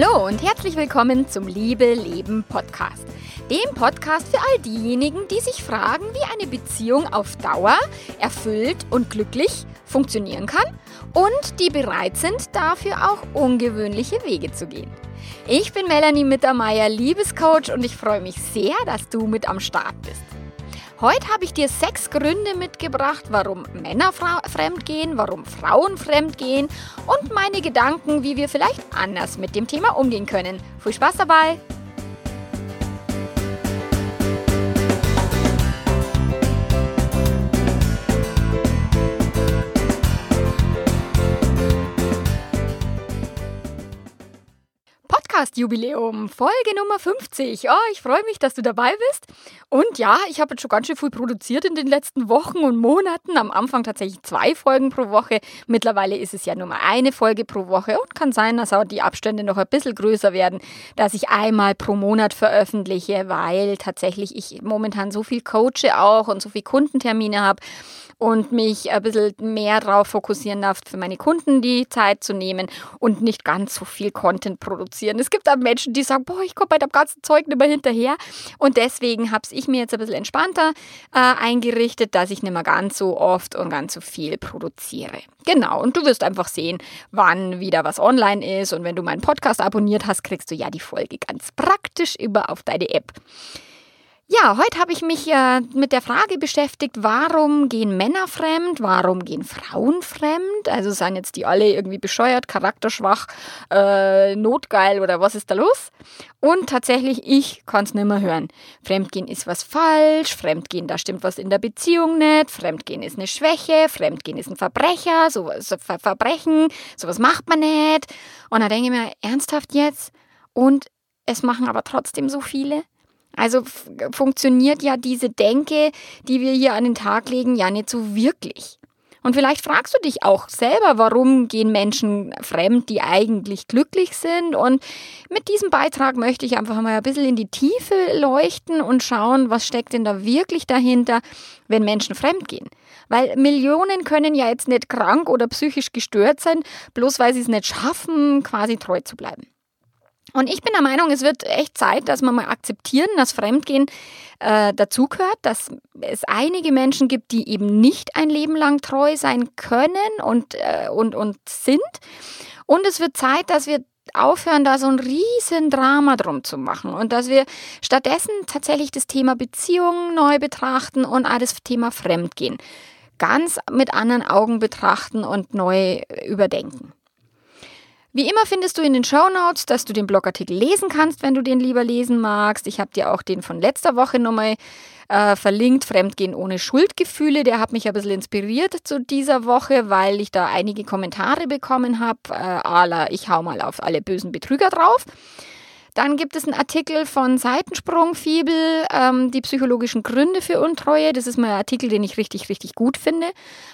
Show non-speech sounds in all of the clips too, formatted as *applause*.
Hallo und herzlich willkommen zum Liebe Leben Podcast. Dem Podcast für all diejenigen, die sich fragen, wie eine Beziehung auf Dauer erfüllt und glücklich funktionieren kann und die bereit sind, dafür auch ungewöhnliche Wege zu gehen. Ich bin Melanie Mittermeier, Liebescoach und ich freue mich sehr, dass du mit am Start bist. Heute habe ich dir sechs Gründe mitgebracht, warum Männer fremd gehen, warum Frauen fremd gehen und meine Gedanken, wie wir vielleicht anders mit dem Thema umgehen können. Viel Spaß dabei! Podcast-Jubiläum, Folge Nummer 50. Oh, ich freue mich, dass du dabei bist. Und ja, ich habe jetzt schon ganz schön viel produziert in den letzten Wochen und Monaten. Am Anfang tatsächlich zwei Folgen pro Woche. Mittlerweile ist es ja nur mal eine Folge pro Woche und kann sein, dass auch die Abstände noch ein bisschen größer werden, dass ich einmal pro Monat veröffentliche, weil tatsächlich ich momentan so viel coache auch und so viele Kundentermine habe und mich ein bisschen mehr darauf fokussieren darf, für meine Kunden die Zeit zu nehmen und nicht ganz so viel Content produzieren. Es gibt auch Menschen, die sagen, boah, ich komme bei dem ganzen Zeug nicht mehr hinterher. Und deswegen habe ich mir jetzt ein bisschen entspannter äh, eingerichtet, dass ich nicht mehr ganz so oft und ganz so viel produziere. Genau, und du wirst einfach sehen, wann wieder was online ist. Und wenn du meinen Podcast abonniert hast, kriegst du ja die Folge ganz praktisch über auf deine App. Ja, heute habe ich mich äh, mit der Frage beschäftigt, warum gehen Männer fremd, warum gehen Frauen fremd? Also seien jetzt die alle irgendwie bescheuert, charakterschwach, äh, notgeil oder was ist da los? Und tatsächlich, ich kann es nicht mehr hören. Fremdgehen ist was falsch, Fremdgehen, da stimmt was in der Beziehung nicht, Fremdgehen ist eine Schwäche, Fremdgehen ist ein Verbrecher, sowas, Ver Verbrechen, sowas macht man nicht. Und da denke ich mir, ernsthaft jetzt? Und es machen aber trotzdem so viele? Also funktioniert ja diese Denke, die wir hier an den Tag legen, ja nicht so wirklich. Und vielleicht fragst du dich auch selber, warum gehen Menschen fremd, die eigentlich glücklich sind. Und mit diesem Beitrag möchte ich einfach mal ein bisschen in die Tiefe leuchten und schauen, was steckt denn da wirklich dahinter, wenn Menschen fremd gehen. Weil Millionen können ja jetzt nicht krank oder psychisch gestört sein, bloß weil sie es nicht schaffen, quasi treu zu bleiben. Und ich bin der Meinung, es wird echt Zeit, dass wir mal akzeptieren, dass Fremdgehen äh, dazugehört, dass es einige Menschen gibt, die eben nicht ein Leben lang treu sein können und, äh, und, und sind. Und es wird Zeit, dass wir aufhören, da so ein riesen Drama drum zu machen und dass wir stattdessen tatsächlich das Thema Beziehungen neu betrachten und auch das Thema Fremdgehen ganz mit anderen Augen betrachten und neu überdenken. Wie immer findest du in den Show Notes, dass du den Blogartikel lesen kannst, wenn du den lieber lesen magst. Ich habe dir auch den von letzter Woche nochmal äh, verlinkt, Fremdgehen ohne Schuldgefühle. Der hat mich ein bisschen inspiriert zu dieser Woche, weil ich da einige Kommentare bekommen habe. Äh, ala, ich hau mal auf alle bösen Betrüger drauf. Dann gibt es einen Artikel von Seitensprung Fibel, ähm, die psychologischen Gründe für Untreue. Das ist mal ein Artikel, den ich richtig, richtig gut finde,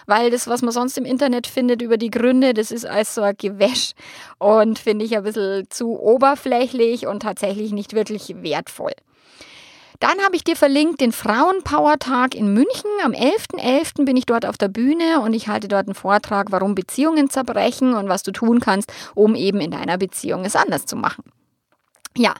weil das, was man sonst im Internet findet über die Gründe, das ist als so ein Gewäsch und finde ich ein bisschen zu oberflächlich und tatsächlich nicht wirklich wertvoll. Dann habe ich dir verlinkt den Frauenpower-Tag in München. Am 11.11. .11. bin ich dort auf der Bühne und ich halte dort einen Vortrag, warum Beziehungen zerbrechen und was du tun kannst, um eben in deiner Beziehung es anders zu machen. Ja,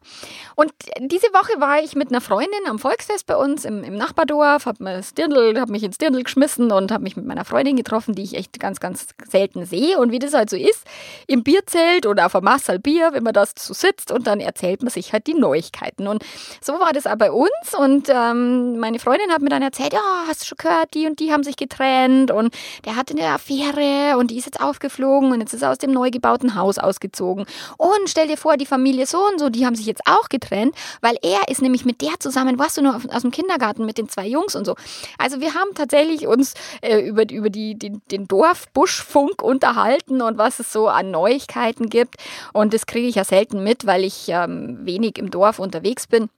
und diese Woche war ich mit einer Freundin am Volksfest bei uns im, im Nachbardorf, habe hab mich ins Dirndl geschmissen und habe mich mit meiner Freundin getroffen, die ich echt ganz, ganz selten sehe. Und wie das halt so ist, im Bierzelt oder auf einem Massal Bier, wenn man das so sitzt und dann erzählt man sich halt die Neuigkeiten. Und so war das auch bei uns. Und ähm, meine Freundin hat mir dann erzählt, ja, hast du schon gehört, die und die haben sich getrennt und der hatte eine Affäre und die ist jetzt aufgeflogen und jetzt ist er aus dem neu gebauten Haus ausgezogen. Und stell dir vor, die Familie so und so, die haben sich jetzt auch getrennt, weil er ist nämlich mit der zusammen, warst du nur aus dem Kindergarten mit den zwei Jungs und so. Also wir haben tatsächlich uns äh, über, über die, die, den Dorf-Buschfunk unterhalten und was es so an Neuigkeiten gibt. Und das kriege ich ja selten mit, weil ich ähm, wenig im Dorf unterwegs bin.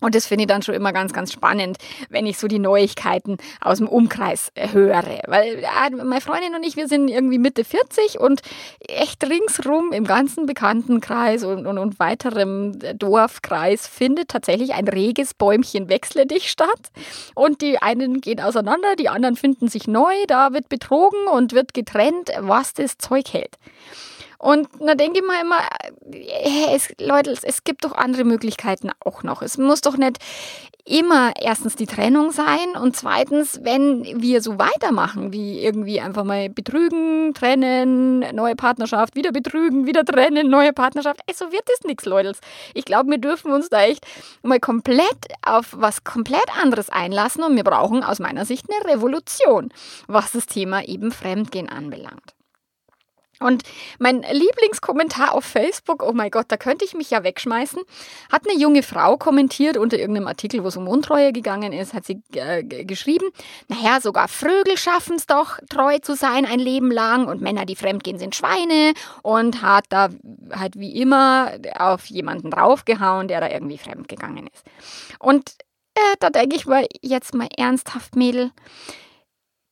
Und das finde ich dann schon immer ganz, ganz spannend, wenn ich so die Neuigkeiten aus dem Umkreis äh, höre. Weil ja, meine Freundin und ich, wir sind irgendwie Mitte 40 und echt ringsrum im ganzen Bekanntenkreis und, und, und weiterem Dorfkreis findet tatsächlich ein reges Bäumchen wechsle dich statt. Und die einen gehen auseinander, die anderen finden sich neu, da wird betrogen und wird getrennt, was das Zeug hält. Und da denke ich mir immer, hey, es, Leute, es gibt doch andere Möglichkeiten auch noch. Es muss doch nicht immer erstens die Trennung sein und zweitens, wenn wir so weitermachen, wie irgendwie einfach mal betrügen, trennen, neue Partnerschaft, wieder betrügen, wieder trennen, neue Partnerschaft, ey, so wird das nichts, Leute. Ich glaube, wir dürfen uns da echt mal komplett auf was komplett anderes einlassen und wir brauchen aus meiner Sicht eine Revolution, was das Thema eben Fremdgehen anbelangt. Und mein Lieblingskommentar auf Facebook, oh mein Gott, da könnte ich mich ja wegschmeißen, hat eine junge Frau kommentiert unter irgendeinem Artikel, wo es um Untreue gegangen ist, hat sie äh, geschrieben, naja, sogar Vögel schaffen es doch, treu zu sein ein Leben lang und Männer, die fremdgehen, sind Schweine und hat da halt wie immer auf jemanden draufgehauen, der da irgendwie fremdgegangen ist. Und äh, da denke ich mal, jetzt mal ernsthaft, Mädel,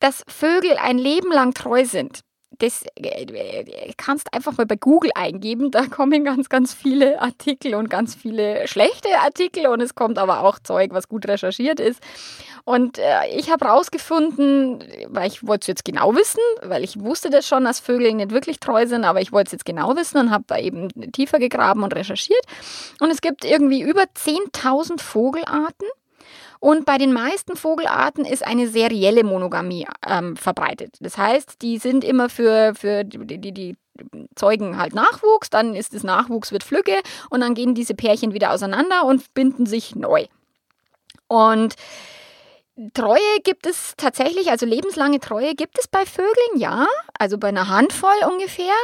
dass Vögel ein Leben lang treu sind das äh, kannst einfach mal bei Google eingeben. Da kommen ganz, ganz viele Artikel und ganz viele schlechte Artikel und es kommt aber auch Zeug, was gut recherchiert ist. Und äh, ich habe rausgefunden, weil ich wollte es jetzt genau wissen, weil ich wusste das schon, dass Vögel nicht wirklich treu sind, aber ich wollte es jetzt genau wissen und habe da eben tiefer gegraben und recherchiert. Und es gibt irgendwie über 10.000 Vogelarten. Und bei den meisten Vogelarten ist eine serielle Monogamie ähm, verbreitet. Das heißt, die sind immer für, für die, die, die zeugen halt Nachwuchs, dann ist das Nachwuchs wird Flügge und dann gehen diese Pärchen wieder auseinander und binden sich neu. Und Treue gibt es tatsächlich, also lebenslange Treue gibt es bei Vögeln, ja, also bei einer Handvoll ungefähr.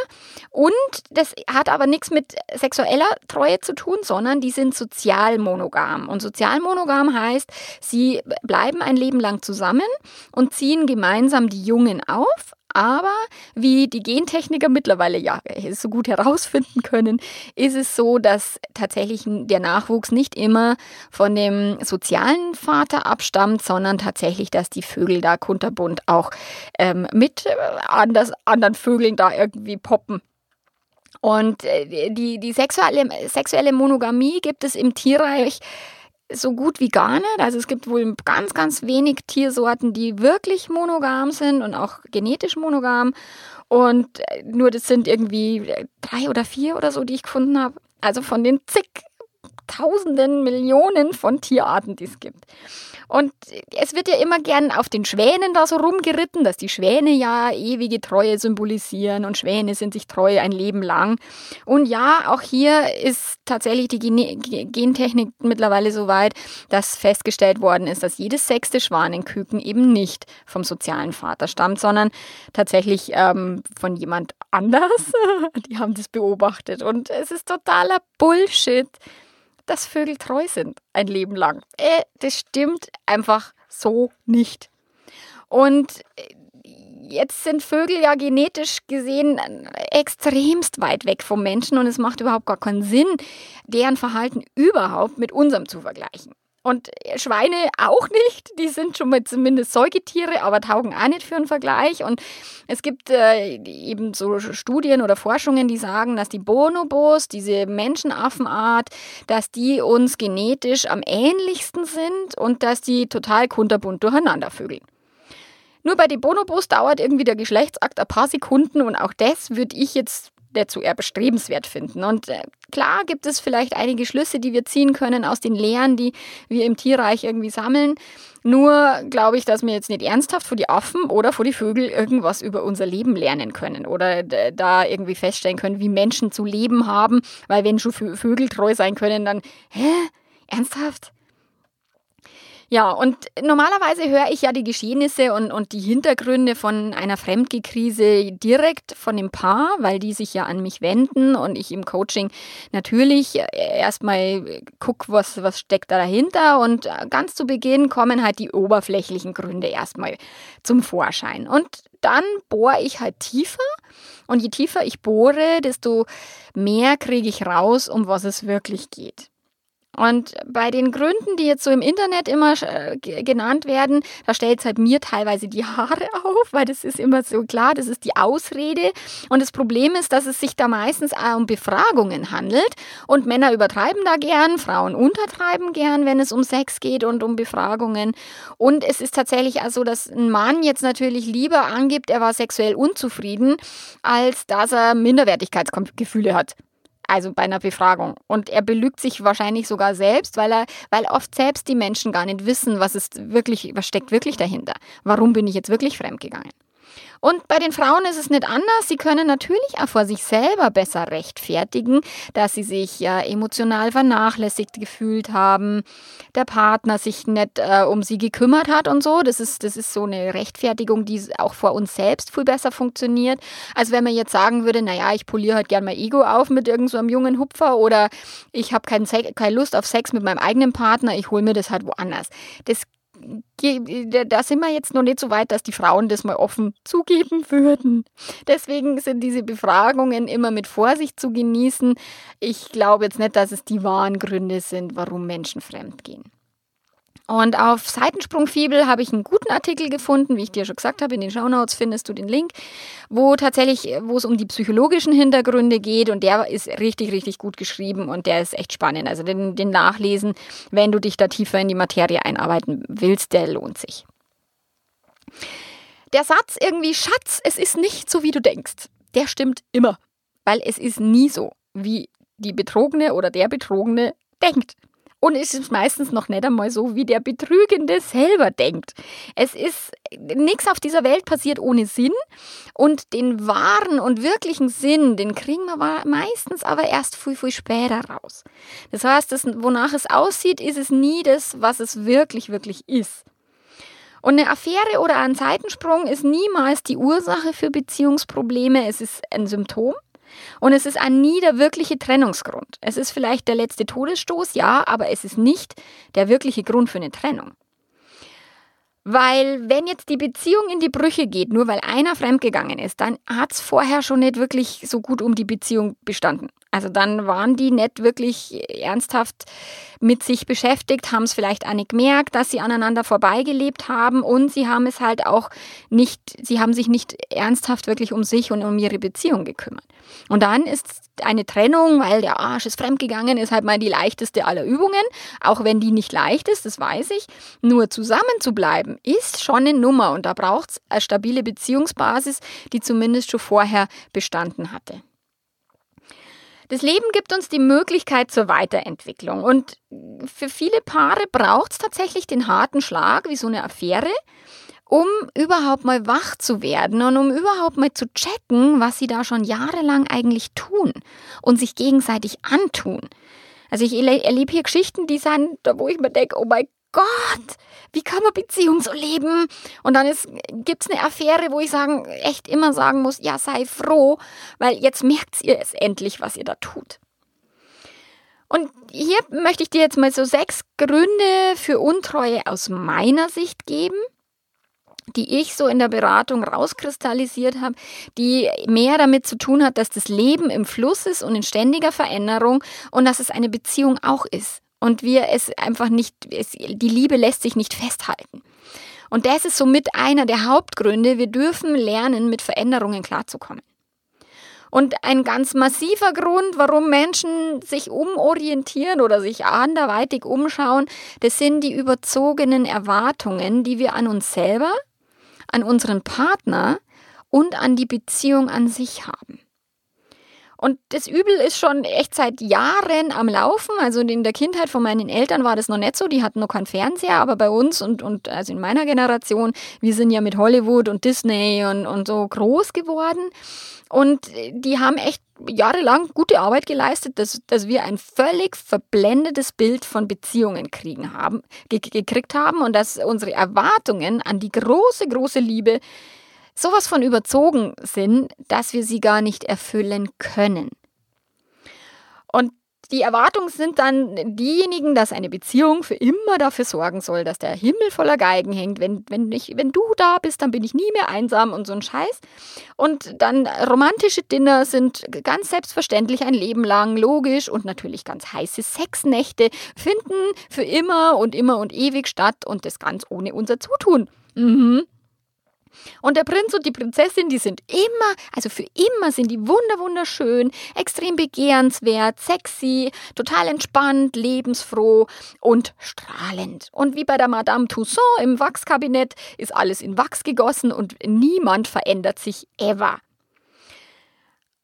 Und das hat aber nichts mit sexueller Treue zu tun, sondern die sind sozial monogam. Und sozial monogam heißt, sie bleiben ein Leben lang zusammen und ziehen gemeinsam die Jungen auf, aber wie die Gentechniker mittlerweile ja so gut herausfinden können, ist es so, dass tatsächlich der Nachwuchs nicht immer von dem sozialen Vater abstammt, sondern tatsächlich, dass die Vögel da kunterbunt auch ähm, mit äh, anders, anderen Vögeln da irgendwie poppen. Und äh, die, die sexuelle, sexuelle Monogamie gibt es im Tierreich so gut wie gar nicht. Also es gibt wohl ganz, ganz wenig Tiersorten, die wirklich monogam sind und auch genetisch monogam. Und äh, nur das sind irgendwie drei oder vier oder so, die ich gefunden habe. Also von den zig Tausenden, Millionen von Tierarten, die es gibt. Und es wird ja immer gern auf den Schwänen da so rumgeritten, dass die Schwäne ja ewige Treue symbolisieren und Schwäne sind sich treu ein Leben lang. Und ja, auch hier ist tatsächlich die Gentechnik mittlerweile so weit, dass festgestellt worden ist, dass jedes sechste Schwanenküken eben nicht vom sozialen Vater stammt, sondern tatsächlich ähm, von jemand anders. *laughs* die haben das beobachtet und es ist totaler Bullshit dass Vögel treu sind ein Leben lang. Äh, das stimmt einfach so nicht. Und äh, jetzt sind Vögel ja genetisch gesehen extremst weit weg vom Menschen und es macht überhaupt gar keinen Sinn, deren Verhalten überhaupt mit unserem zu vergleichen. Und Schweine auch nicht. Die sind schon mal zumindest Säugetiere, aber taugen auch nicht für einen Vergleich. Und es gibt äh, eben so Studien oder Forschungen, die sagen, dass die Bonobos, diese Menschenaffenart, dass die uns genetisch am ähnlichsten sind und dass die total kunterbunt durcheinander vögeln. Nur bei den Bonobos dauert irgendwie der Geschlechtsakt ein paar Sekunden und auch das würde ich jetzt dazu eher bestrebenswert finden. Und äh, klar gibt es vielleicht einige Schlüsse, die wir ziehen können aus den Lehren, die wir im Tierreich irgendwie sammeln. Nur glaube ich, dass wir jetzt nicht ernsthaft vor die Affen oder vor die Vögel irgendwas über unser Leben lernen können oder da irgendwie feststellen können, wie Menschen zu leben haben, weil wenn schon Vögel treu sein können, dann, hä? Ernsthaft? Ja, und normalerweise höre ich ja die Geschehnisse und, und die Hintergründe von einer Fremdgekrise direkt von dem Paar, weil die sich ja an mich wenden und ich im Coaching natürlich erstmal gucke, was, was steckt da dahinter. Und ganz zu Beginn kommen halt die oberflächlichen Gründe erstmal zum Vorschein. Und dann bohre ich halt tiefer. Und je tiefer ich bohre, desto mehr kriege ich raus, um was es wirklich geht. Und bei den Gründen, die jetzt so im Internet immer äh, genannt werden, da stellt es halt mir teilweise die Haare *laughs* auf, weil das ist immer so klar, das ist die Ausrede. Und das Problem ist, dass es sich da meistens auch um Befragungen handelt. Und Männer übertreiben da gern, Frauen untertreiben gern, wenn es um Sex geht und um Befragungen. Und es ist tatsächlich also, dass ein Mann jetzt natürlich lieber angibt, er war sexuell unzufrieden, als dass er Minderwertigkeitsgefühle hat also bei einer Befragung. Und er belügt sich wahrscheinlich sogar selbst, weil er, weil oft selbst die Menschen gar nicht wissen, was ist wirklich, was steckt wirklich dahinter. Warum bin ich jetzt wirklich fremdgegangen? Und bei den Frauen ist es nicht anders. Sie können natürlich auch vor sich selber besser rechtfertigen, dass sie sich ja emotional vernachlässigt gefühlt haben, der Partner sich nicht äh, um sie gekümmert hat und so. Das ist, das ist so eine Rechtfertigung, die auch vor uns selbst viel besser funktioniert, als wenn man jetzt sagen würde, naja, ich poliere halt gern mein Ego auf mit irgendeinem so jungen Hupfer oder ich habe kein keine Lust auf Sex mit meinem eigenen Partner, ich hole mir das halt woanders. Das da sind wir jetzt noch nicht so weit, dass die Frauen das mal offen zugeben würden. Deswegen sind diese Befragungen immer mit Vorsicht zu genießen. Ich glaube jetzt nicht, dass es die wahren Gründe sind, warum Menschen fremd gehen. Und auf Seitensprungfibel habe ich einen guten Artikel gefunden, wie ich dir schon gesagt habe, in den Shownotes findest du den Link, wo tatsächlich, wo es um die psychologischen Hintergründe geht und der ist richtig, richtig gut geschrieben und der ist echt spannend. Also den, den Nachlesen, wenn du dich da tiefer in die Materie einarbeiten willst, der lohnt sich. Der Satz irgendwie, Schatz, es ist nicht so, wie du denkst, der stimmt immer, weil es ist nie so, wie die Betrogene oder der Betrogene denkt. Und es ist meistens noch nicht einmal so, wie der Betrügende selber denkt. Es ist nichts auf dieser Welt passiert ohne Sinn. Und den wahren und wirklichen Sinn, den kriegen wir meistens aber erst viel, viel später raus. Das heißt, das, wonach es aussieht, ist es nie das, was es wirklich, wirklich ist. Und eine Affäre oder ein Seitensprung ist niemals die Ursache für Beziehungsprobleme. Es ist ein Symptom. Und es ist ein nie der wirkliche Trennungsgrund. Es ist vielleicht der letzte Todesstoß, ja, aber es ist nicht der wirkliche Grund für eine Trennung. Weil wenn jetzt die Beziehung in die Brüche geht, nur weil einer fremdgegangen ist, dann hat es vorher schon nicht wirklich so gut um die Beziehung bestanden. Also dann waren die nicht wirklich ernsthaft mit sich beschäftigt, haben es vielleicht auch nicht gemerkt, dass sie aneinander vorbeigelebt haben und sie haben es halt auch nicht, sie haben sich nicht ernsthaft wirklich um sich und um ihre Beziehung gekümmert. Und dann ist eine Trennung, weil der Arsch ist fremdgegangen, ist halt mal die leichteste aller Übungen, auch wenn die nicht leicht ist, das weiß ich. Nur zusammen zu bleiben ist schon eine Nummer und da braucht es eine stabile Beziehungsbasis, die zumindest schon vorher bestanden hatte. Das Leben gibt uns die Möglichkeit zur Weiterentwicklung. Und für viele Paare braucht es tatsächlich den harten Schlag, wie so eine Affäre, um überhaupt mal wach zu werden und um überhaupt mal zu checken, was sie da schon jahrelang eigentlich tun und sich gegenseitig antun. Also ich erlebe hier Geschichten, die sind, wo ich mir denke, oh mein Gott, wie kann man Beziehung so leben? Und dann gibt es eine Affäre, wo ich sagen, echt immer sagen muss, ja, sei froh, weil jetzt merkt ihr es endlich, was ihr da tut. Und hier möchte ich dir jetzt mal so sechs Gründe für Untreue aus meiner Sicht geben, die ich so in der Beratung rauskristallisiert habe, die mehr damit zu tun hat, dass das Leben im Fluss ist und in ständiger Veränderung und dass es eine Beziehung auch ist und wir es einfach nicht, es, die Liebe lässt sich nicht festhalten. Und das ist somit einer der Hauptgründe. Wir dürfen lernen, mit Veränderungen klarzukommen. Und ein ganz massiver Grund, warum Menschen sich umorientieren oder sich anderweitig umschauen, das sind die überzogenen Erwartungen, die wir an uns selber, an unseren Partner und an die Beziehung an sich haben. Und das Übel ist schon echt seit Jahren am Laufen. Also in der Kindheit von meinen Eltern war das noch nicht so. Die hatten noch keinen Fernseher, aber bei uns und, und also in meiner Generation, wir sind ja mit Hollywood und Disney und, und so groß geworden. Und die haben echt jahrelang gute Arbeit geleistet, dass, dass wir ein völlig verblendetes Bild von Beziehungen kriegen haben, gekriegt haben und dass unsere Erwartungen an die große, große Liebe sowas von überzogen sind, dass wir sie gar nicht erfüllen können. Und Die Erwartungen sind dann diejenigen, dass eine Beziehung für immer dafür sorgen soll, dass der Himmel voller Geigen hängt. Wenn, wenn, ich, wenn du da bist, dann bin ich nie mehr einsam und so ein Scheiß. Und dann romantische Dinner sind ganz selbstverständlich ein Leben lang, logisch und natürlich ganz heiße Sexnächte finden für immer und immer und ewig statt und das ganz ohne unser Zutun. Mhm. Und der Prinz und die Prinzessin, die sind immer, also für immer sind die wunder wunderschön, extrem begehrenswert, sexy, total entspannt, lebensfroh und strahlend. Und wie bei der Madame Toussaint im Wachskabinett ist alles in Wachs gegossen und niemand verändert sich ever.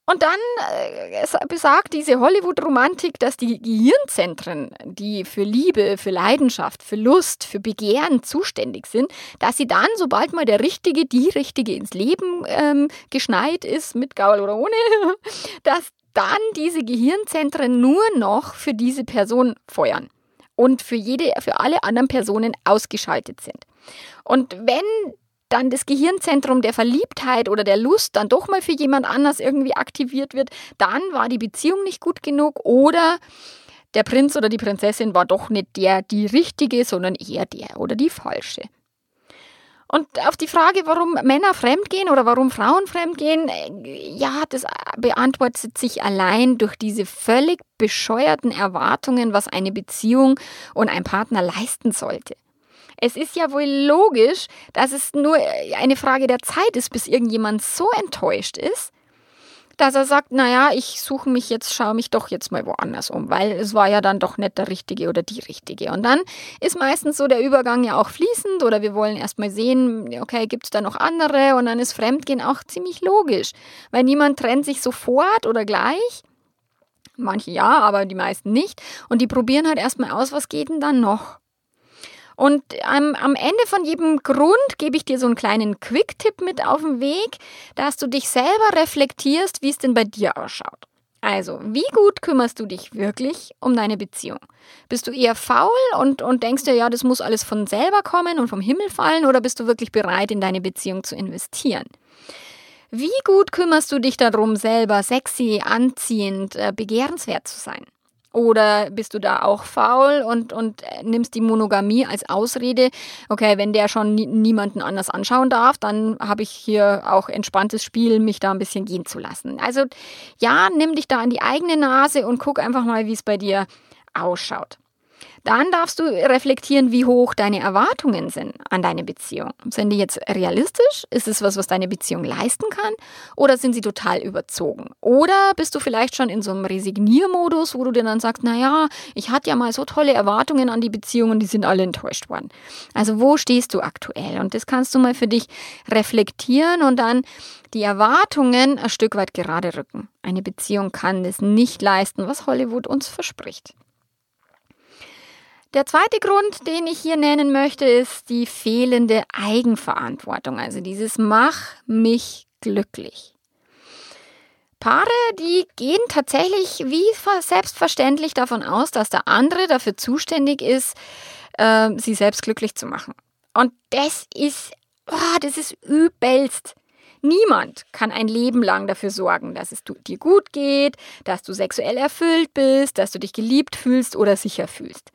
Und dann äh, besagt diese Hollywood-Romantik, dass die Gehirnzentren, die für Liebe, für Leidenschaft, für Lust, für Begehren zuständig sind, dass sie dann, sobald mal der Richtige, die Richtige ins Leben ähm, geschneit ist, mit Gaul oder ohne, *laughs* dass dann diese Gehirnzentren nur noch für diese Person feuern und für jede, für alle anderen Personen ausgeschaltet sind. Und wenn dann das Gehirnzentrum der Verliebtheit oder der Lust dann doch mal für jemand anders irgendwie aktiviert wird, dann war die Beziehung nicht gut genug oder der Prinz oder die Prinzessin war doch nicht der, die richtige, sondern eher der oder die falsche. Und auf die Frage, warum Männer fremdgehen oder warum Frauen fremdgehen, äh, ja, das beantwortet sich allein durch diese völlig bescheuerten Erwartungen, was eine Beziehung und ein Partner leisten sollte. Es ist ja wohl logisch, dass es nur eine Frage der Zeit ist, bis irgendjemand so enttäuscht ist, dass er sagt, naja, ich suche mich jetzt, schaue mich doch jetzt mal woanders um, weil es war ja dann doch nicht der Richtige oder die Richtige. Und dann ist meistens so der Übergang ja auch fließend oder wir wollen erstmal sehen, okay, gibt es da noch andere und dann ist Fremdgehen auch ziemlich logisch, weil niemand trennt sich sofort oder gleich. Manche ja, aber die meisten nicht. Und die probieren halt erstmal aus, was geht denn dann noch? Und am, am Ende von jedem Grund gebe ich dir so einen kleinen Quick-Tipp mit auf den Weg, dass du dich selber reflektierst, wie es denn bei dir ausschaut. Also, wie gut kümmerst du dich wirklich um deine Beziehung? Bist du eher faul und, und denkst dir, ja, das muss alles von selber kommen und vom Himmel fallen oder bist du wirklich bereit, in deine Beziehung zu investieren? Wie gut kümmerst du dich darum, selber sexy, anziehend, äh, begehrenswert zu sein? Oder bist du da auch faul und, und nimmst die Monogamie als Ausrede? Okay, wenn der schon niemanden anders anschauen darf, dann habe ich hier auch entspanntes Spiel, mich da ein bisschen gehen zu lassen. Also ja, nimm dich da an die eigene Nase und guck einfach mal, wie es bei dir ausschaut. Dann darfst du reflektieren, wie hoch deine Erwartungen sind an deine Beziehung. Sind die jetzt realistisch? Ist es was, was deine Beziehung leisten kann? Oder sind sie total überzogen? Oder bist du vielleicht schon in so einem Resigniermodus, wo du dir dann sagst, naja, ich hatte ja mal so tolle Erwartungen an die Beziehung und die sind alle enttäuscht worden. Also wo stehst du aktuell? Und das kannst du mal für dich reflektieren und dann die Erwartungen ein Stück weit gerade rücken. Eine Beziehung kann es nicht leisten, was Hollywood uns verspricht. Der zweite Grund, den ich hier nennen möchte, ist die fehlende Eigenverantwortung, also dieses Mach mich glücklich. Paare, die gehen tatsächlich wie selbstverständlich davon aus, dass der andere dafür zuständig ist, äh, sie selbst glücklich zu machen. Und das ist, oh, das ist übelst. Niemand kann ein Leben lang dafür sorgen, dass es dir gut geht, dass du sexuell erfüllt bist, dass du dich geliebt fühlst oder sicher fühlst.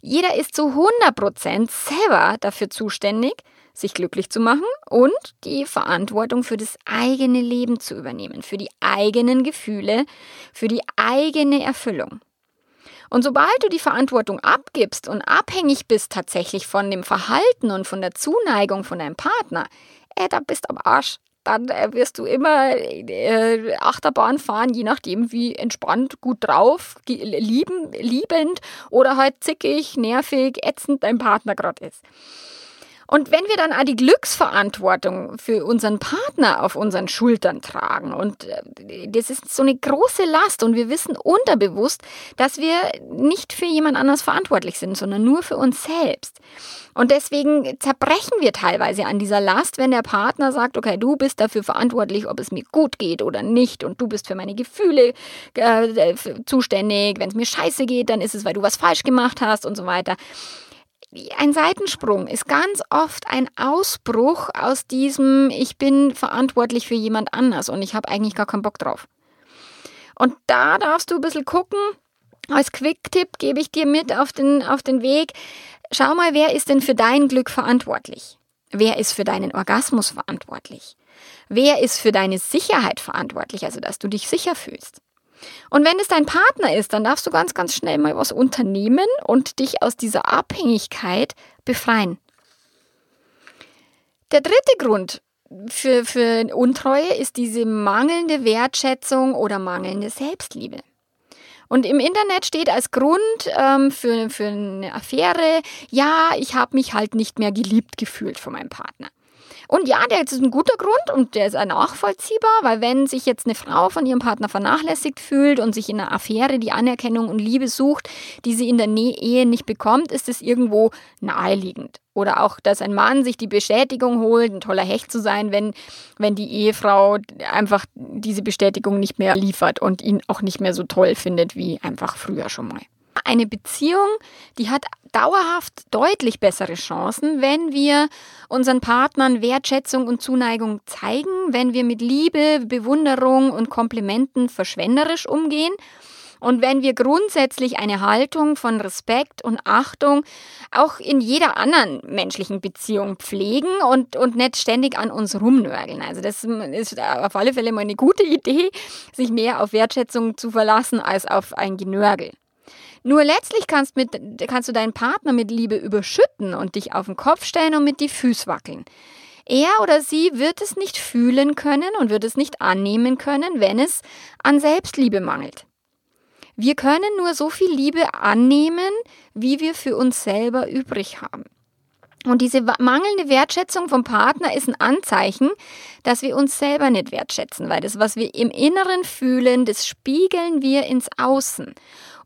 Jeder ist zu 100% selber dafür zuständig, sich glücklich zu machen und die Verantwortung für das eigene Leben zu übernehmen, für die eigenen Gefühle, für die eigene Erfüllung. Und sobald du die Verantwortung abgibst und abhängig bist tatsächlich von dem Verhalten und von der Zuneigung von deinem Partner, äh, da bist du am Arsch dann äh, wirst du immer äh, Achterbahn fahren, je nachdem, wie entspannt, gut drauf, lieben, liebend oder halt zickig, nervig, ätzend dein Partner gerade ist. Und wenn wir dann auch die Glücksverantwortung für unseren Partner auf unseren Schultern tragen und äh, das ist so eine große Last und wir wissen unterbewusst, dass wir nicht für jemand anders verantwortlich sind, sondern nur für uns selbst. Und deswegen zerbrechen wir teilweise an dieser Last, wenn der Partner sagt, okay, du bist dafür verantwortlich, ob es mir gut geht oder nicht und du bist für meine Gefühle äh, zuständig. Wenn es mir scheiße geht, dann ist es, weil du was falsch gemacht hast und so weiter ein Seitensprung ist ganz oft ein Ausbruch aus diesem, ich bin verantwortlich für jemand anders und ich habe eigentlich gar keinen Bock drauf. Und da darfst du ein bisschen gucken, Als Quick-Tipp gebe ich dir mit auf den, auf den Weg. Schau mal, wer ist denn für dein Glück verantwortlich? Wer ist für deinen Orgasmus verantwortlich? Wer ist für deine Sicherheit verantwortlich, also dass du dich sicher fühlst? Und wenn es dein Partner ist, dann darfst du ganz, ganz schnell mal was unternehmen und dich aus dieser Abhängigkeit befreien. Der dritte Grund für, für Untreue ist diese mangelnde Wertschätzung oder mangelnde Selbstliebe. Und im Internet steht als Grund ähm, für, für eine Affäre, ja, ich habe mich halt nicht mehr geliebt gefühlt von meinem Partner. Und ja, der ist ein guter Grund und der ist nachvollziehbar, weil wenn sich jetzt eine Frau von ihrem Partner vernachlässigt fühlt und sich in einer Affäre die Anerkennung und Liebe sucht, die sie in der Ehe nicht bekommt, ist es irgendwo naheliegend. Oder auch, dass ein Mann sich die Bestätigung holt, ein toller Hecht zu sein, wenn, wenn die Ehefrau einfach diese Bestätigung nicht mehr liefert und ihn auch nicht mehr so toll findet wie einfach früher schon mal. Eine Beziehung, die hat dauerhaft deutlich bessere Chancen, wenn wir unseren Partnern Wertschätzung und Zuneigung zeigen, wenn wir mit Liebe, Bewunderung und Komplimenten verschwenderisch umgehen und wenn wir grundsätzlich eine Haltung von Respekt und Achtung auch in jeder anderen menschlichen Beziehung pflegen und, und nicht ständig an uns rumnörgeln. Also das ist auf alle Fälle mal eine gute Idee, sich mehr auf Wertschätzung zu verlassen als auf ein Genörgel. Nur letztlich kannst, mit, kannst du deinen Partner mit Liebe überschütten und dich auf den Kopf stellen und mit die Füße wackeln. Er oder sie wird es nicht fühlen können und wird es nicht annehmen können, wenn es an Selbstliebe mangelt. Wir können nur so viel Liebe annehmen, wie wir für uns selber übrig haben. Und diese mangelnde Wertschätzung vom Partner ist ein Anzeichen, dass wir uns selber nicht wertschätzen, weil das, was wir im Inneren fühlen, das spiegeln wir ins Außen.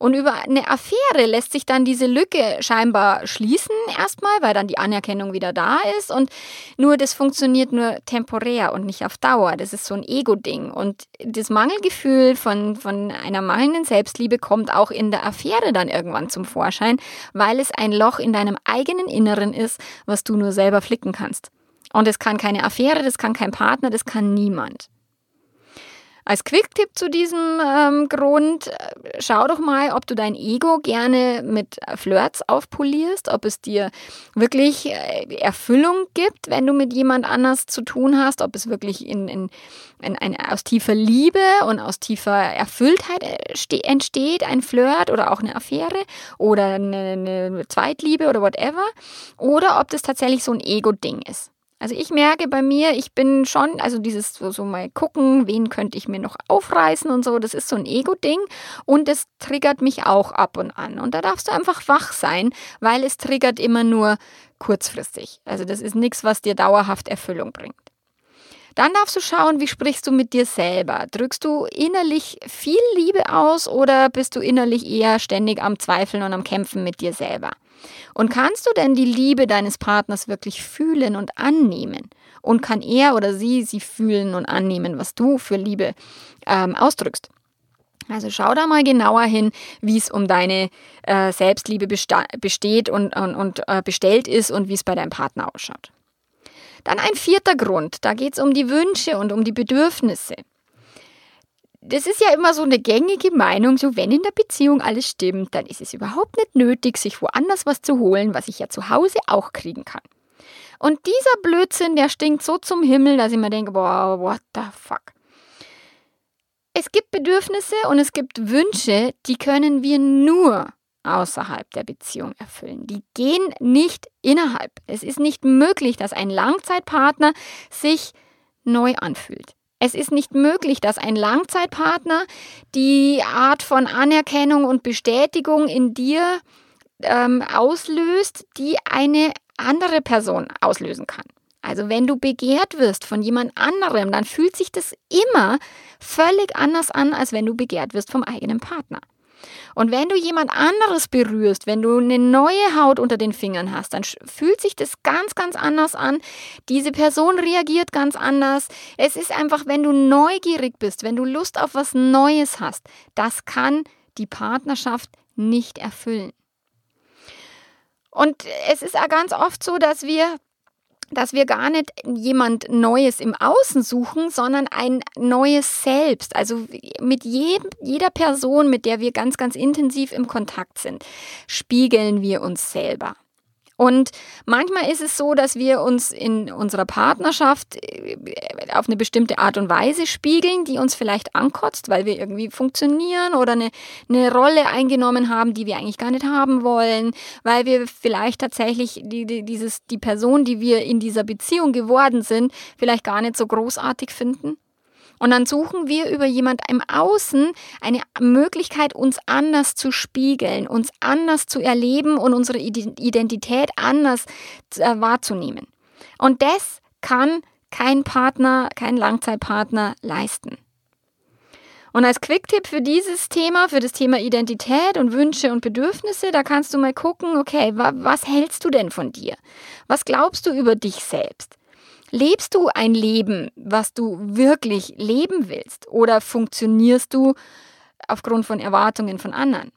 Und über eine Affäre lässt sich dann diese Lücke scheinbar schließen erstmal, weil dann die Anerkennung wieder da ist. Und nur das funktioniert nur temporär und nicht auf Dauer. Das ist so ein Ego-Ding. Und das Mangelgefühl von, von einer mangelnden Selbstliebe kommt auch in der Affäre dann irgendwann zum Vorschein, weil es ein Loch in deinem eigenen Inneren ist, was du nur selber flicken kannst. Und es kann keine Affäre, das kann kein Partner, das kann niemand. Als Quick-Tipp zu diesem ähm, Grund, äh, schau doch mal, ob du dein Ego gerne mit Flirts aufpolierst, ob es dir wirklich äh, Erfüllung gibt, wenn du mit jemand anders zu tun hast, ob es wirklich in, in, in, in aus tiefer Liebe und aus tiefer Erfülltheit äh, entsteht, ein Flirt oder auch eine Affäre oder eine, eine Zweitliebe oder whatever, oder ob das tatsächlich so ein Ego-Ding ist. Also ich merke bei mir, ich bin schon, also dieses so, so mal gucken, wen könnte ich mir noch aufreißen und so, das ist so ein Ego-Ding und es triggert mich auch ab und an. Und da darfst du einfach wach sein, weil es triggert immer nur kurzfristig. Also das ist nichts, was dir dauerhaft Erfüllung bringt. Dann darfst du schauen, wie sprichst du mit dir selber? Drückst du innerlich viel Liebe aus oder bist du innerlich eher ständig am Zweifeln und am Kämpfen mit dir selber? Und kannst du denn die Liebe deines Partners wirklich fühlen und annehmen? Und kann er oder sie sie fühlen und annehmen, was du für Liebe ähm, ausdrückst? Also schau da mal genauer hin, wie es um deine äh, Selbstliebe besteht und, und, und äh, bestellt ist und wie es bei deinem Partner ausschaut. Dann ein vierter Grund, da geht es um die Wünsche und um die Bedürfnisse das ist ja immer so eine gängige Meinung, so wenn in der Beziehung alles stimmt, dann ist es überhaupt nicht nötig, sich woanders was zu holen, was ich ja zu Hause auch kriegen kann. Und dieser Blödsinn, der stinkt so zum Himmel, dass ich mir denke, boah, what the fuck. Es gibt Bedürfnisse und es gibt Wünsche, die können wir nur außerhalb der Beziehung erfüllen. Die gehen nicht innerhalb. Es ist nicht möglich, dass ein Langzeitpartner sich neu anfühlt. Es ist nicht möglich, dass ein Langzeitpartner die Art von Anerkennung und Bestätigung in dir ähm, auslöst, die eine andere Person auslösen kann. Also wenn du begehrt wirst von jemand anderem, dann fühlt sich das immer völlig anders an, als wenn du begehrt wirst vom eigenen Partner. Und wenn du jemand anderes berührst, wenn du eine neue Haut unter den Fingern hast, dann fühlt sich das ganz, ganz anders an. Diese Person reagiert ganz anders. Es ist einfach, wenn du neugierig bist, wenn du Lust auf was Neues hast, das kann die Partnerschaft nicht erfüllen. Und es ist auch ganz oft so, dass wir dass wir gar nicht jemand Neues im Außen suchen, sondern ein neues Selbst. Also mit jedem, jeder Person, mit der wir ganz, ganz intensiv im Kontakt sind, spiegeln wir uns selber. Und manchmal ist es so, dass wir uns in unserer Partnerschaft äh, auf eine bestimmte Art und Weise spiegeln, die uns vielleicht ankotzt, weil wir irgendwie funktionieren oder eine, eine Rolle eingenommen haben, die wir eigentlich gar nicht haben wollen, weil wir vielleicht tatsächlich die, die, dieses, die Person, die wir in dieser Beziehung geworden sind, vielleicht gar nicht so großartig finden. Und dann suchen wir über jemand im Außen eine Möglichkeit, uns anders zu spiegeln, uns anders zu erleben und unsere Identität anders äh, wahrzunehmen. Und das kann kein Partner, kein Langzeitpartner leisten. Und als Quick-Tipp für dieses Thema, für das Thema Identität und Wünsche und Bedürfnisse, da kannst du mal gucken, okay, was hältst du denn von dir? Was glaubst du über dich selbst? Lebst du ein Leben, was du wirklich leben willst? Oder funktionierst du aufgrund von Erwartungen von anderen?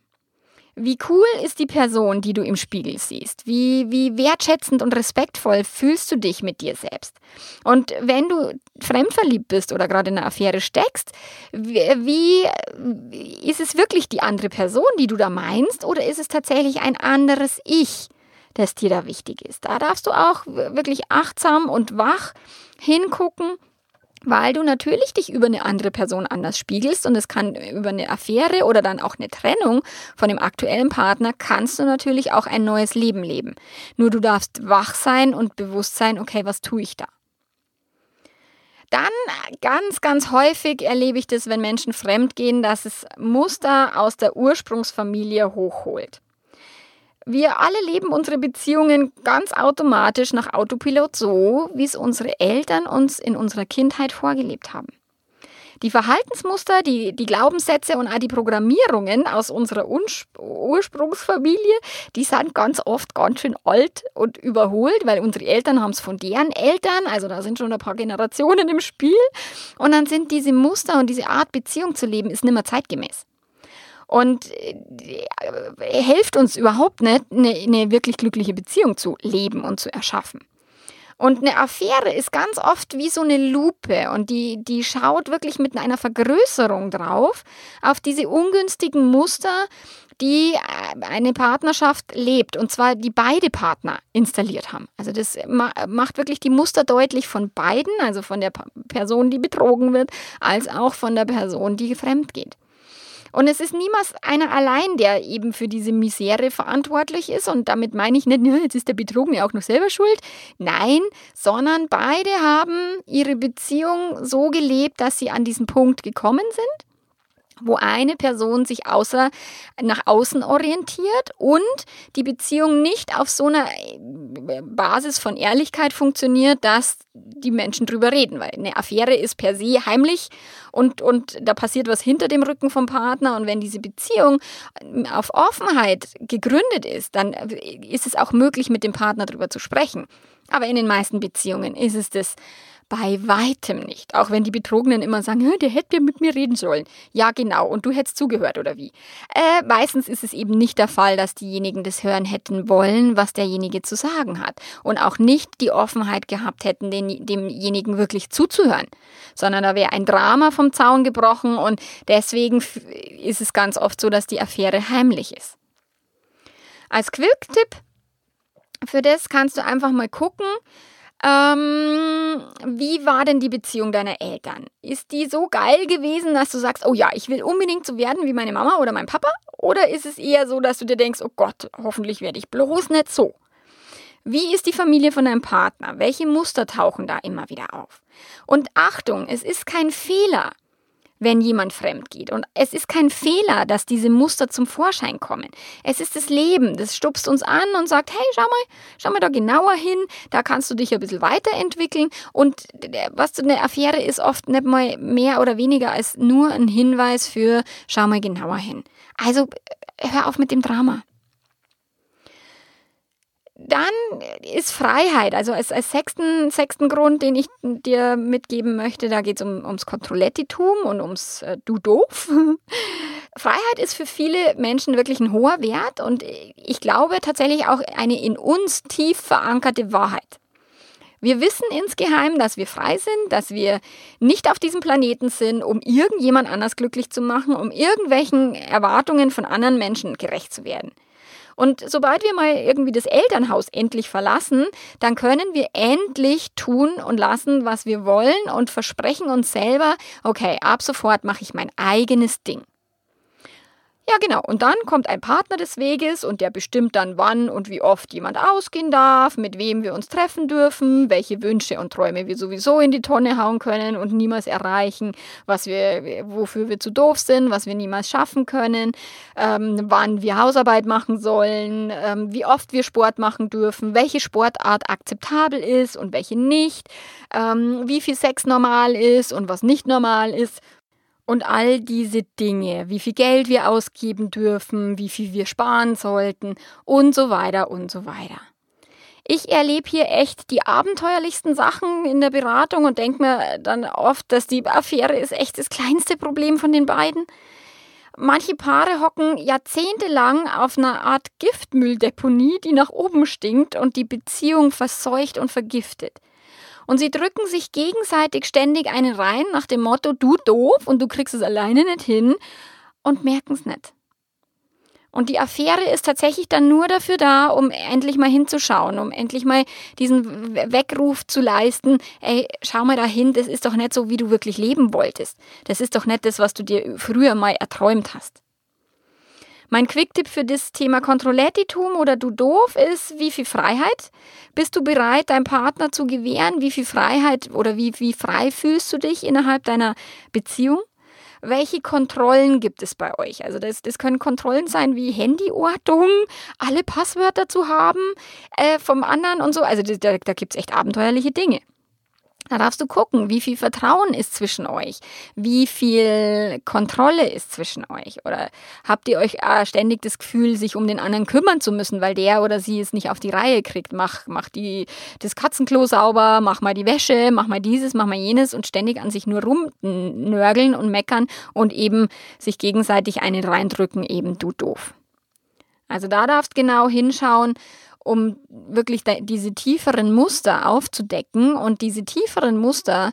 Wie cool ist die Person, die du im Spiegel siehst? Wie, wie wertschätzend und respektvoll fühlst du dich mit dir selbst? Und wenn du fremdverliebt bist oder gerade in einer Affäre steckst, wie, wie ist es wirklich die andere Person, die du da meinst? Oder ist es tatsächlich ein anderes Ich? Das dir da wichtig ist. Da darfst du auch wirklich achtsam und wach hingucken, weil du natürlich dich über eine andere Person anders spiegelst und es kann über eine Affäre oder dann auch eine Trennung von dem aktuellen Partner kannst du natürlich auch ein neues Leben leben. Nur du darfst wach sein und bewusst sein, okay, was tue ich da? Dann ganz, ganz häufig erlebe ich das, wenn Menschen fremd gehen, dass es Muster aus der Ursprungsfamilie hochholt. Wir alle leben unsere Beziehungen ganz automatisch nach Autopilot so, wie es unsere Eltern uns in unserer Kindheit vorgelebt haben. Die Verhaltensmuster, die, die Glaubenssätze und auch die Programmierungen aus unserer Ursprungsfamilie, die sind ganz oft ganz schön alt und überholt, weil unsere Eltern haben es von deren Eltern, also da sind schon ein paar Generationen im Spiel. Und dann sind diese Muster und diese Art Beziehung zu leben, ist nicht mehr zeitgemäß und äh, hilft uns überhaupt nicht, eine, eine wirklich glückliche Beziehung zu leben und zu erschaffen. Und eine Affäre ist ganz oft wie so eine Lupe und die, die schaut wirklich mit einer Vergrößerung drauf auf diese ungünstigen Muster, die äh, eine Partnerschaft lebt und zwar die beide Partner installiert haben. Also das macht wirklich die Muster deutlich von beiden, also von der Person, die betrogen wird, als auch von der Person, die fremd geht. Und es ist niemals einer allein, der eben für diese Misere verantwortlich ist. Und damit meine ich nicht, jetzt ist der Betrogene auch noch selber schuld. Nein, sondern beide haben ihre Beziehung so gelebt, dass sie an diesen Punkt gekommen sind wo eine Person sich außer nach außen orientiert und die Beziehung nicht auf so einer äh, Basis von Ehrlichkeit funktioniert, dass die Menschen drüber reden, weil eine Affäre ist per se heimlich und, und da passiert was hinter dem Rücken vom Partner und wenn diese Beziehung auf Offenheit gegründet ist, dann ist es auch möglich, mit dem Partner drüber zu sprechen. Aber in den meisten Beziehungen ist es das bei weitem nicht. Auch wenn die Betrogenen immer sagen, der hätte mit mir reden sollen. Ja, genau. Und du hättest zugehört, oder wie? Äh, meistens ist es eben nicht der Fall, dass diejenigen das hören hätten wollen, was derjenige zu sagen hat. Und auch nicht die Offenheit gehabt hätten, den, demjenigen wirklich zuzuhören. Sondern da wäre ein Drama vom Zaun gebrochen und deswegen ist es ganz oft so, dass die Affäre heimlich ist. Als Quick-Tipp für das kannst du einfach mal gucken, ähm, wie war denn die Beziehung deiner Eltern? Ist die so geil gewesen, dass du sagst, oh ja, ich will unbedingt so werden wie meine Mama oder mein Papa? Oder ist es eher so, dass du dir denkst, oh Gott, hoffentlich werde ich bloß nicht so? Wie ist die Familie von deinem Partner? Welche Muster tauchen da immer wieder auf? Und Achtung, es ist kein Fehler, wenn jemand fremd geht. Und es ist kein Fehler, dass diese Muster zum Vorschein kommen. Es ist das Leben, das stupst uns an und sagt, hey, schau mal, schau mal da genauer hin, da kannst du dich ein bisschen weiterentwickeln. Und was zu einer Affäre ist oft nicht mal mehr oder weniger als nur ein Hinweis für, schau mal genauer hin. Also hör auf mit dem Drama. Dann ist Freiheit, also als, als sechsten, sechsten Grund, den ich dir mitgeben möchte, da geht es um, ums Kontrollettitum und ums äh, Du doof. *laughs* Freiheit ist für viele Menschen wirklich ein hoher Wert und ich glaube tatsächlich auch eine in uns tief verankerte Wahrheit. Wir wissen insgeheim, dass wir frei sind, dass wir nicht auf diesem Planeten sind, um irgendjemand anders glücklich zu machen, um irgendwelchen Erwartungen von anderen Menschen gerecht zu werden. Und sobald wir mal irgendwie das Elternhaus endlich verlassen, dann können wir endlich tun und lassen, was wir wollen und versprechen uns selber, okay, ab sofort mache ich mein eigenes Ding. Ja, genau. Und dann kommt ein Partner des Weges und der bestimmt dann, wann und wie oft jemand ausgehen darf, mit wem wir uns treffen dürfen, welche Wünsche und Träume wir sowieso in die Tonne hauen können und niemals erreichen, was wir, wofür wir zu doof sind, was wir niemals schaffen können, ähm, wann wir Hausarbeit machen sollen, ähm, wie oft wir Sport machen dürfen, welche Sportart akzeptabel ist und welche nicht, ähm, wie viel Sex normal ist und was nicht normal ist und all diese Dinge, wie viel Geld wir ausgeben dürfen, wie viel wir sparen sollten und so weiter und so weiter. Ich erlebe hier echt die abenteuerlichsten Sachen in der Beratung und denke mir dann oft, dass die Affäre ist echt das kleinste Problem von den beiden. Manche Paare hocken jahrzehntelang auf einer Art Giftmülldeponie, die nach oben stinkt und die Beziehung verseucht und vergiftet. Und sie drücken sich gegenseitig ständig einen rein nach dem Motto, du doof und du kriegst es alleine nicht hin und merken es nicht. Und die Affäre ist tatsächlich dann nur dafür da, um endlich mal hinzuschauen, um endlich mal diesen Weckruf zu leisten, ey, schau mal dahin, das ist doch nicht so, wie du wirklich leben wolltest. Das ist doch nicht das, was du dir früher mal erträumt hast. Mein Quicktipp für das Thema Kontrollettitum oder du doof ist, wie viel Freiheit bist du bereit, deinem Partner zu gewähren? Wie viel Freiheit oder wie, wie frei fühlst du dich innerhalb deiner Beziehung? Welche Kontrollen gibt es bei euch? Also das, das können Kontrollen sein wie Handyortung, alle Passwörter zu haben äh, vom anderen und so. Also da, da gibt es echt abenteuerliche Dinge. Da darfst du gucken, wie viel Vertrauen ist zwischen euch, wie viel Kontrolle ist zwischen euch. Oder habt ihr euch äh, ständig das Gefühl, sich um den anderen kümmern zu müssen, weil der oder sie es nicht auf die Reihe kriegt. Mach, mach die, das Katzenklo sauber, mach mal die Wäsche, mach mal dieses, mach mal jenes und ständig an sich nur rumnörgeln und meckern und eben sich gegenseitig einen reindrücken, eben du doof. Also da darfst genau hinschauen, um wirklich diese tieferen Muster aufzudecken. Und diese tieferen Muster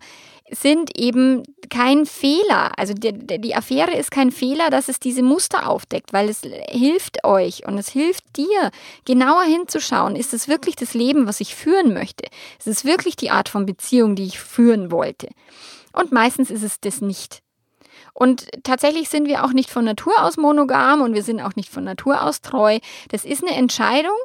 sind eben kein Fehler. Also die, die, Affäre ist kein Fehler, dass es diese Muster aufdeckt, weil es hilft euch und es hilft dir, genauer hinzuschauen. Ist es wirklich das Leben, was ich führen möchte? Ist es wirklich die Art von Beziehung, die ich führen wollte? Und meistens ist es das nicht. Und tatsächlich sind wir auch nicht von Natur aus monogam und wir sind auch nicht von Natur aus treu. Das ist eine Entscheidung,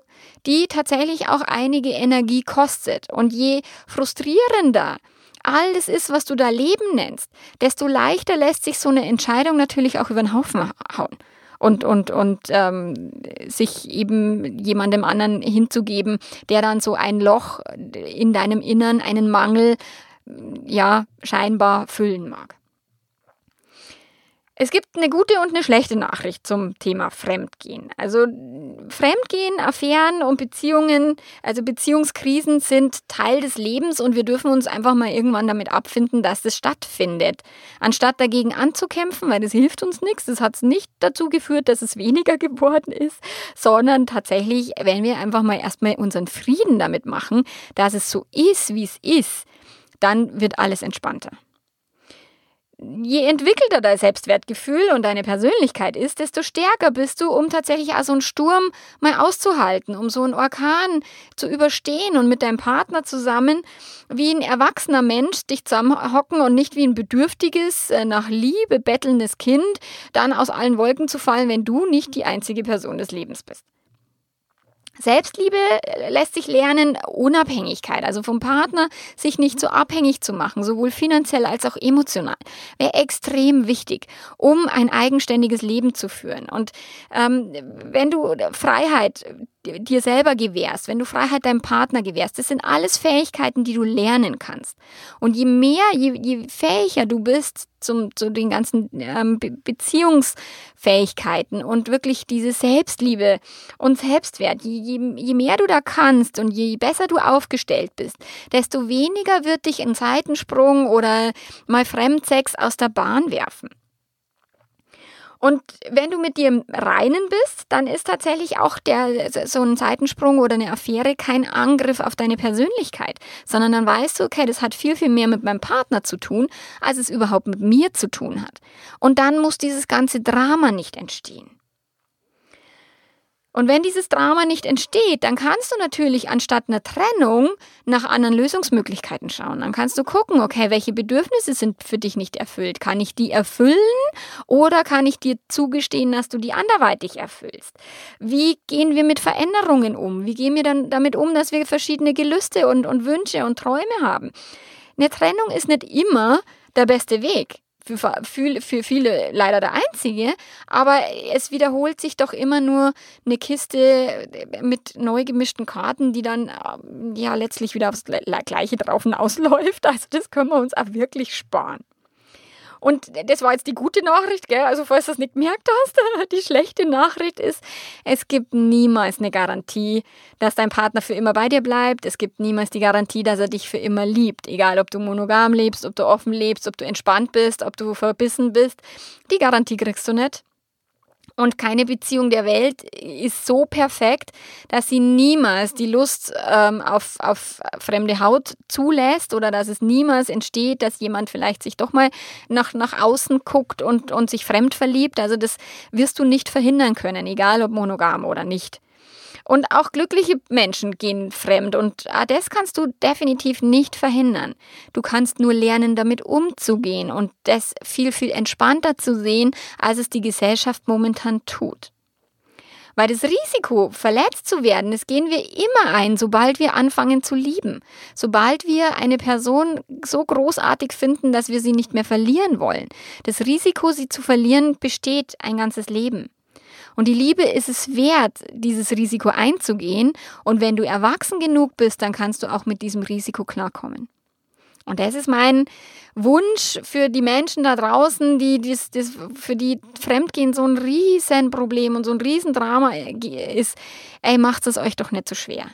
die tatsächlich auch einige Energie kostet. Und je frustrierender alles ist, was du da Leben nennst, desto leichter lässt sich so eine Entscheidung natürlich auch über den Haufen hauen. Und, und, und ähm, sich eben jemandem anderen hinzugeben, der dann so ein Loch in deinem Innern, einen Mangel, ja, scheinbar füllen mag. Es gibt eine gute und eine schlechte Nachricht zum Thema Fremdgehen. Also Fremdgehen, Affären und Beziehungen, also Beziehungskrisen sind Teil des Lebens und wir dürfen uns einfach mal irgendwann damit abfinden, dass es stattfindet. Anstatt dagegen anzukämpfen, weil das hilft uns nichts, das hat es nicht dazu geführt, dass es weniger *laughs* geworden ist, sondern tatsächlich, wenn wir einfach mal erstmal unseren Frieden damit machen, dass es so ist, wie es ist, dann wird alles entspannter je entwickelter dein Selbstwertgefühl und deine Persönlichkeit ist, desto stärker bist du, um tatsächlich so einen Sturm mal auszuhalten, um so einen Orkan zu überstehen und mit deinem Partner zusammen wie ein erwachsener Mensch dich zusammenhocken und nicht wie ein bedürftiges, äh, nach Liebe bettelndes Kind dann aus allen Wolken zu fallen, wenn du nicht die einzige Person des Lebens bist. Selbstliebe äh, lässt sich lernen, Unabhängigkeit, also vom Partner, sich nicht so abhängig zu machen, sowohl finanziell als auch emotional, wäre extrem wichtig, um ein eigenständiges Leben zu führen. Und ähm, wenn du Freiheit dir selber gewährst, wenn du Freiheit deinem Partner gewährst, das sind alles Fähigkeiten, die du lernen kannst. Und je mehr, je, je fähiger du bist zum, zu den ganzen ähm, Be Beziehungsfähigkeiten und wirklich diese Selbstliebe und Selbstwert, je, je, je mehr du da kannst und je besser du aufgestellt bist, desto weniger wird dich ein Seitensprung oder mal Fremdsex aus der Bahn werfen. Und wenn du mit dir im Reinen bist, dann ist tatsächlich auch der, so ein Seitensprung oder eine Affäre kein Angriff auf deine Persönlichkeit, sondern dann weißt du, okay, das hat viel, viel mehr mit meinem Partner zu tun, als es überhaupt mit mir zu tun hat. Und dann muss dieses ganze Drama nicht entstehen. Und wenn dieses Drama nicht entsteht, dann kannst du natürlich anstatt einer Trennung nach anderen Lösungsmöglichkeiten schauen. Dann kannst du gucken, okay, welche Bedürfnisse sind für dich nicht erfüllt? Kann ich die erfüllen oder kann ich dir zugestehen, dass du die anderweitig erfüllst? Wie gehen wir mit Veränderungen um? Wie gehen wir dann damit um, dass wir verschiedene Gelüste und, und Wünsche und Träume haben? Eine Trennung ist nicht immer der beste Weg für, für, für viele leider der einzige, aber es wiederholt sich doch immer nur eine Kiste mit neu gemischten Karten, die dann ähm, ja letztlich wieder aufs Gleiche drauf hinausläuft. Also das können wir uns auch wirklich sparen. Und das war jetzt die gute Nachricht, gell? Also, falls du es nicht gemerkt hast, *laughs* die schlechte Nachricht ist, es gibt niemals eine Garantie, dass dein Partner für immer bei dir bleibt. Es gibt niemals die Garantie, dass er dich für immer liebt. Egal, ob du monogam lebst, ob du offen lebst, ob du entspannt bist, ob du verbissen bist. Die Garantie kriegst du nicht. Und keine Beziehung der Welt ist so perfekt, dass sie niemals die Lust ähm, auf, auf fremde Haut zulässt oder dass es niemals entsteht, dass jemand vielleicht sich doch mal nach, nach außen guckt und, und sich fremd verliebt. Also das wirst du nicht verhindern können, egal ob monogam oder nicht. Und auch glückliche Menschen gehen fremd und ah, das kannst du definitiv nicht verhindern. Du kannst nur lernen, damit umzugehen und das viel, viel entspannter zu sehen, als es die Gesellschaft momentan tut. Weil das Risiko, verletzt zu werden, das gehen wir immer ein, sobald wir anfangen zu lieben. Sobald wir eine Person so großartig finden, dass wir sie nicht mehr verlieren wollen. Das Risiko, sie zu verlieren, besteht ein ganzes Leben. Und die Liebe ist es wert, dieses Risiko einzugehen. Und wenn du erwachsen genug bist, dann kannst du auch mit diesem Risiko klarkommen. Und das ist mein Wunsch für die Menschen da draußen, die das, das für die Fremdgehen so ein Riesenproblem und so ein Riesendrama ist. Ey, macht es euch doch nicht so schwer.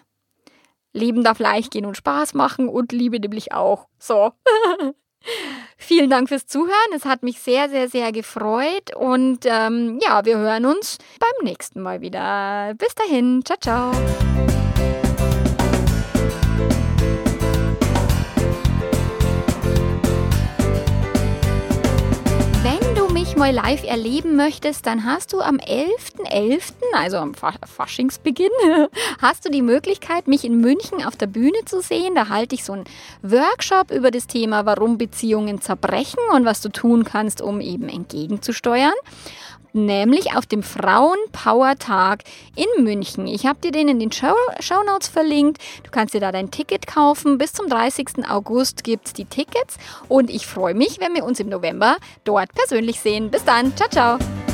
Leben darf leicht gehen und Spaß machen und Liebe nämlich auch. So. *laughs* Vielen Dank fürs Zuhören. Es hat mich sehr, sehr, sehr gefreut. Und ähm, ja, wir hören uns beim nächsten Mal wieder. Bis dahin. Ciao, ciao. Mal live erleben möchtest, dann hast du am 11.11., .11., also am Faschingsbeginn, *laughs* hast du die Möglichkeit, mich in München auf der Bühne zu sehen. Da halte ich so einen Workshop über das Thema, warum Beziehungen zerbrechen und was du tun kannst, um eben entgegenzusteuern nämlich auf dem Frauenpower-Tag in München. Ich habe dir den in den Show, Notes verlinkt. Du kannst dir da dein Ticket kaufen. Bis zum 30. August gibt es die Tickets und ich freue mich, wenn wir uns im November dort persönlich sehen. Bis dann. Ciao, ciao.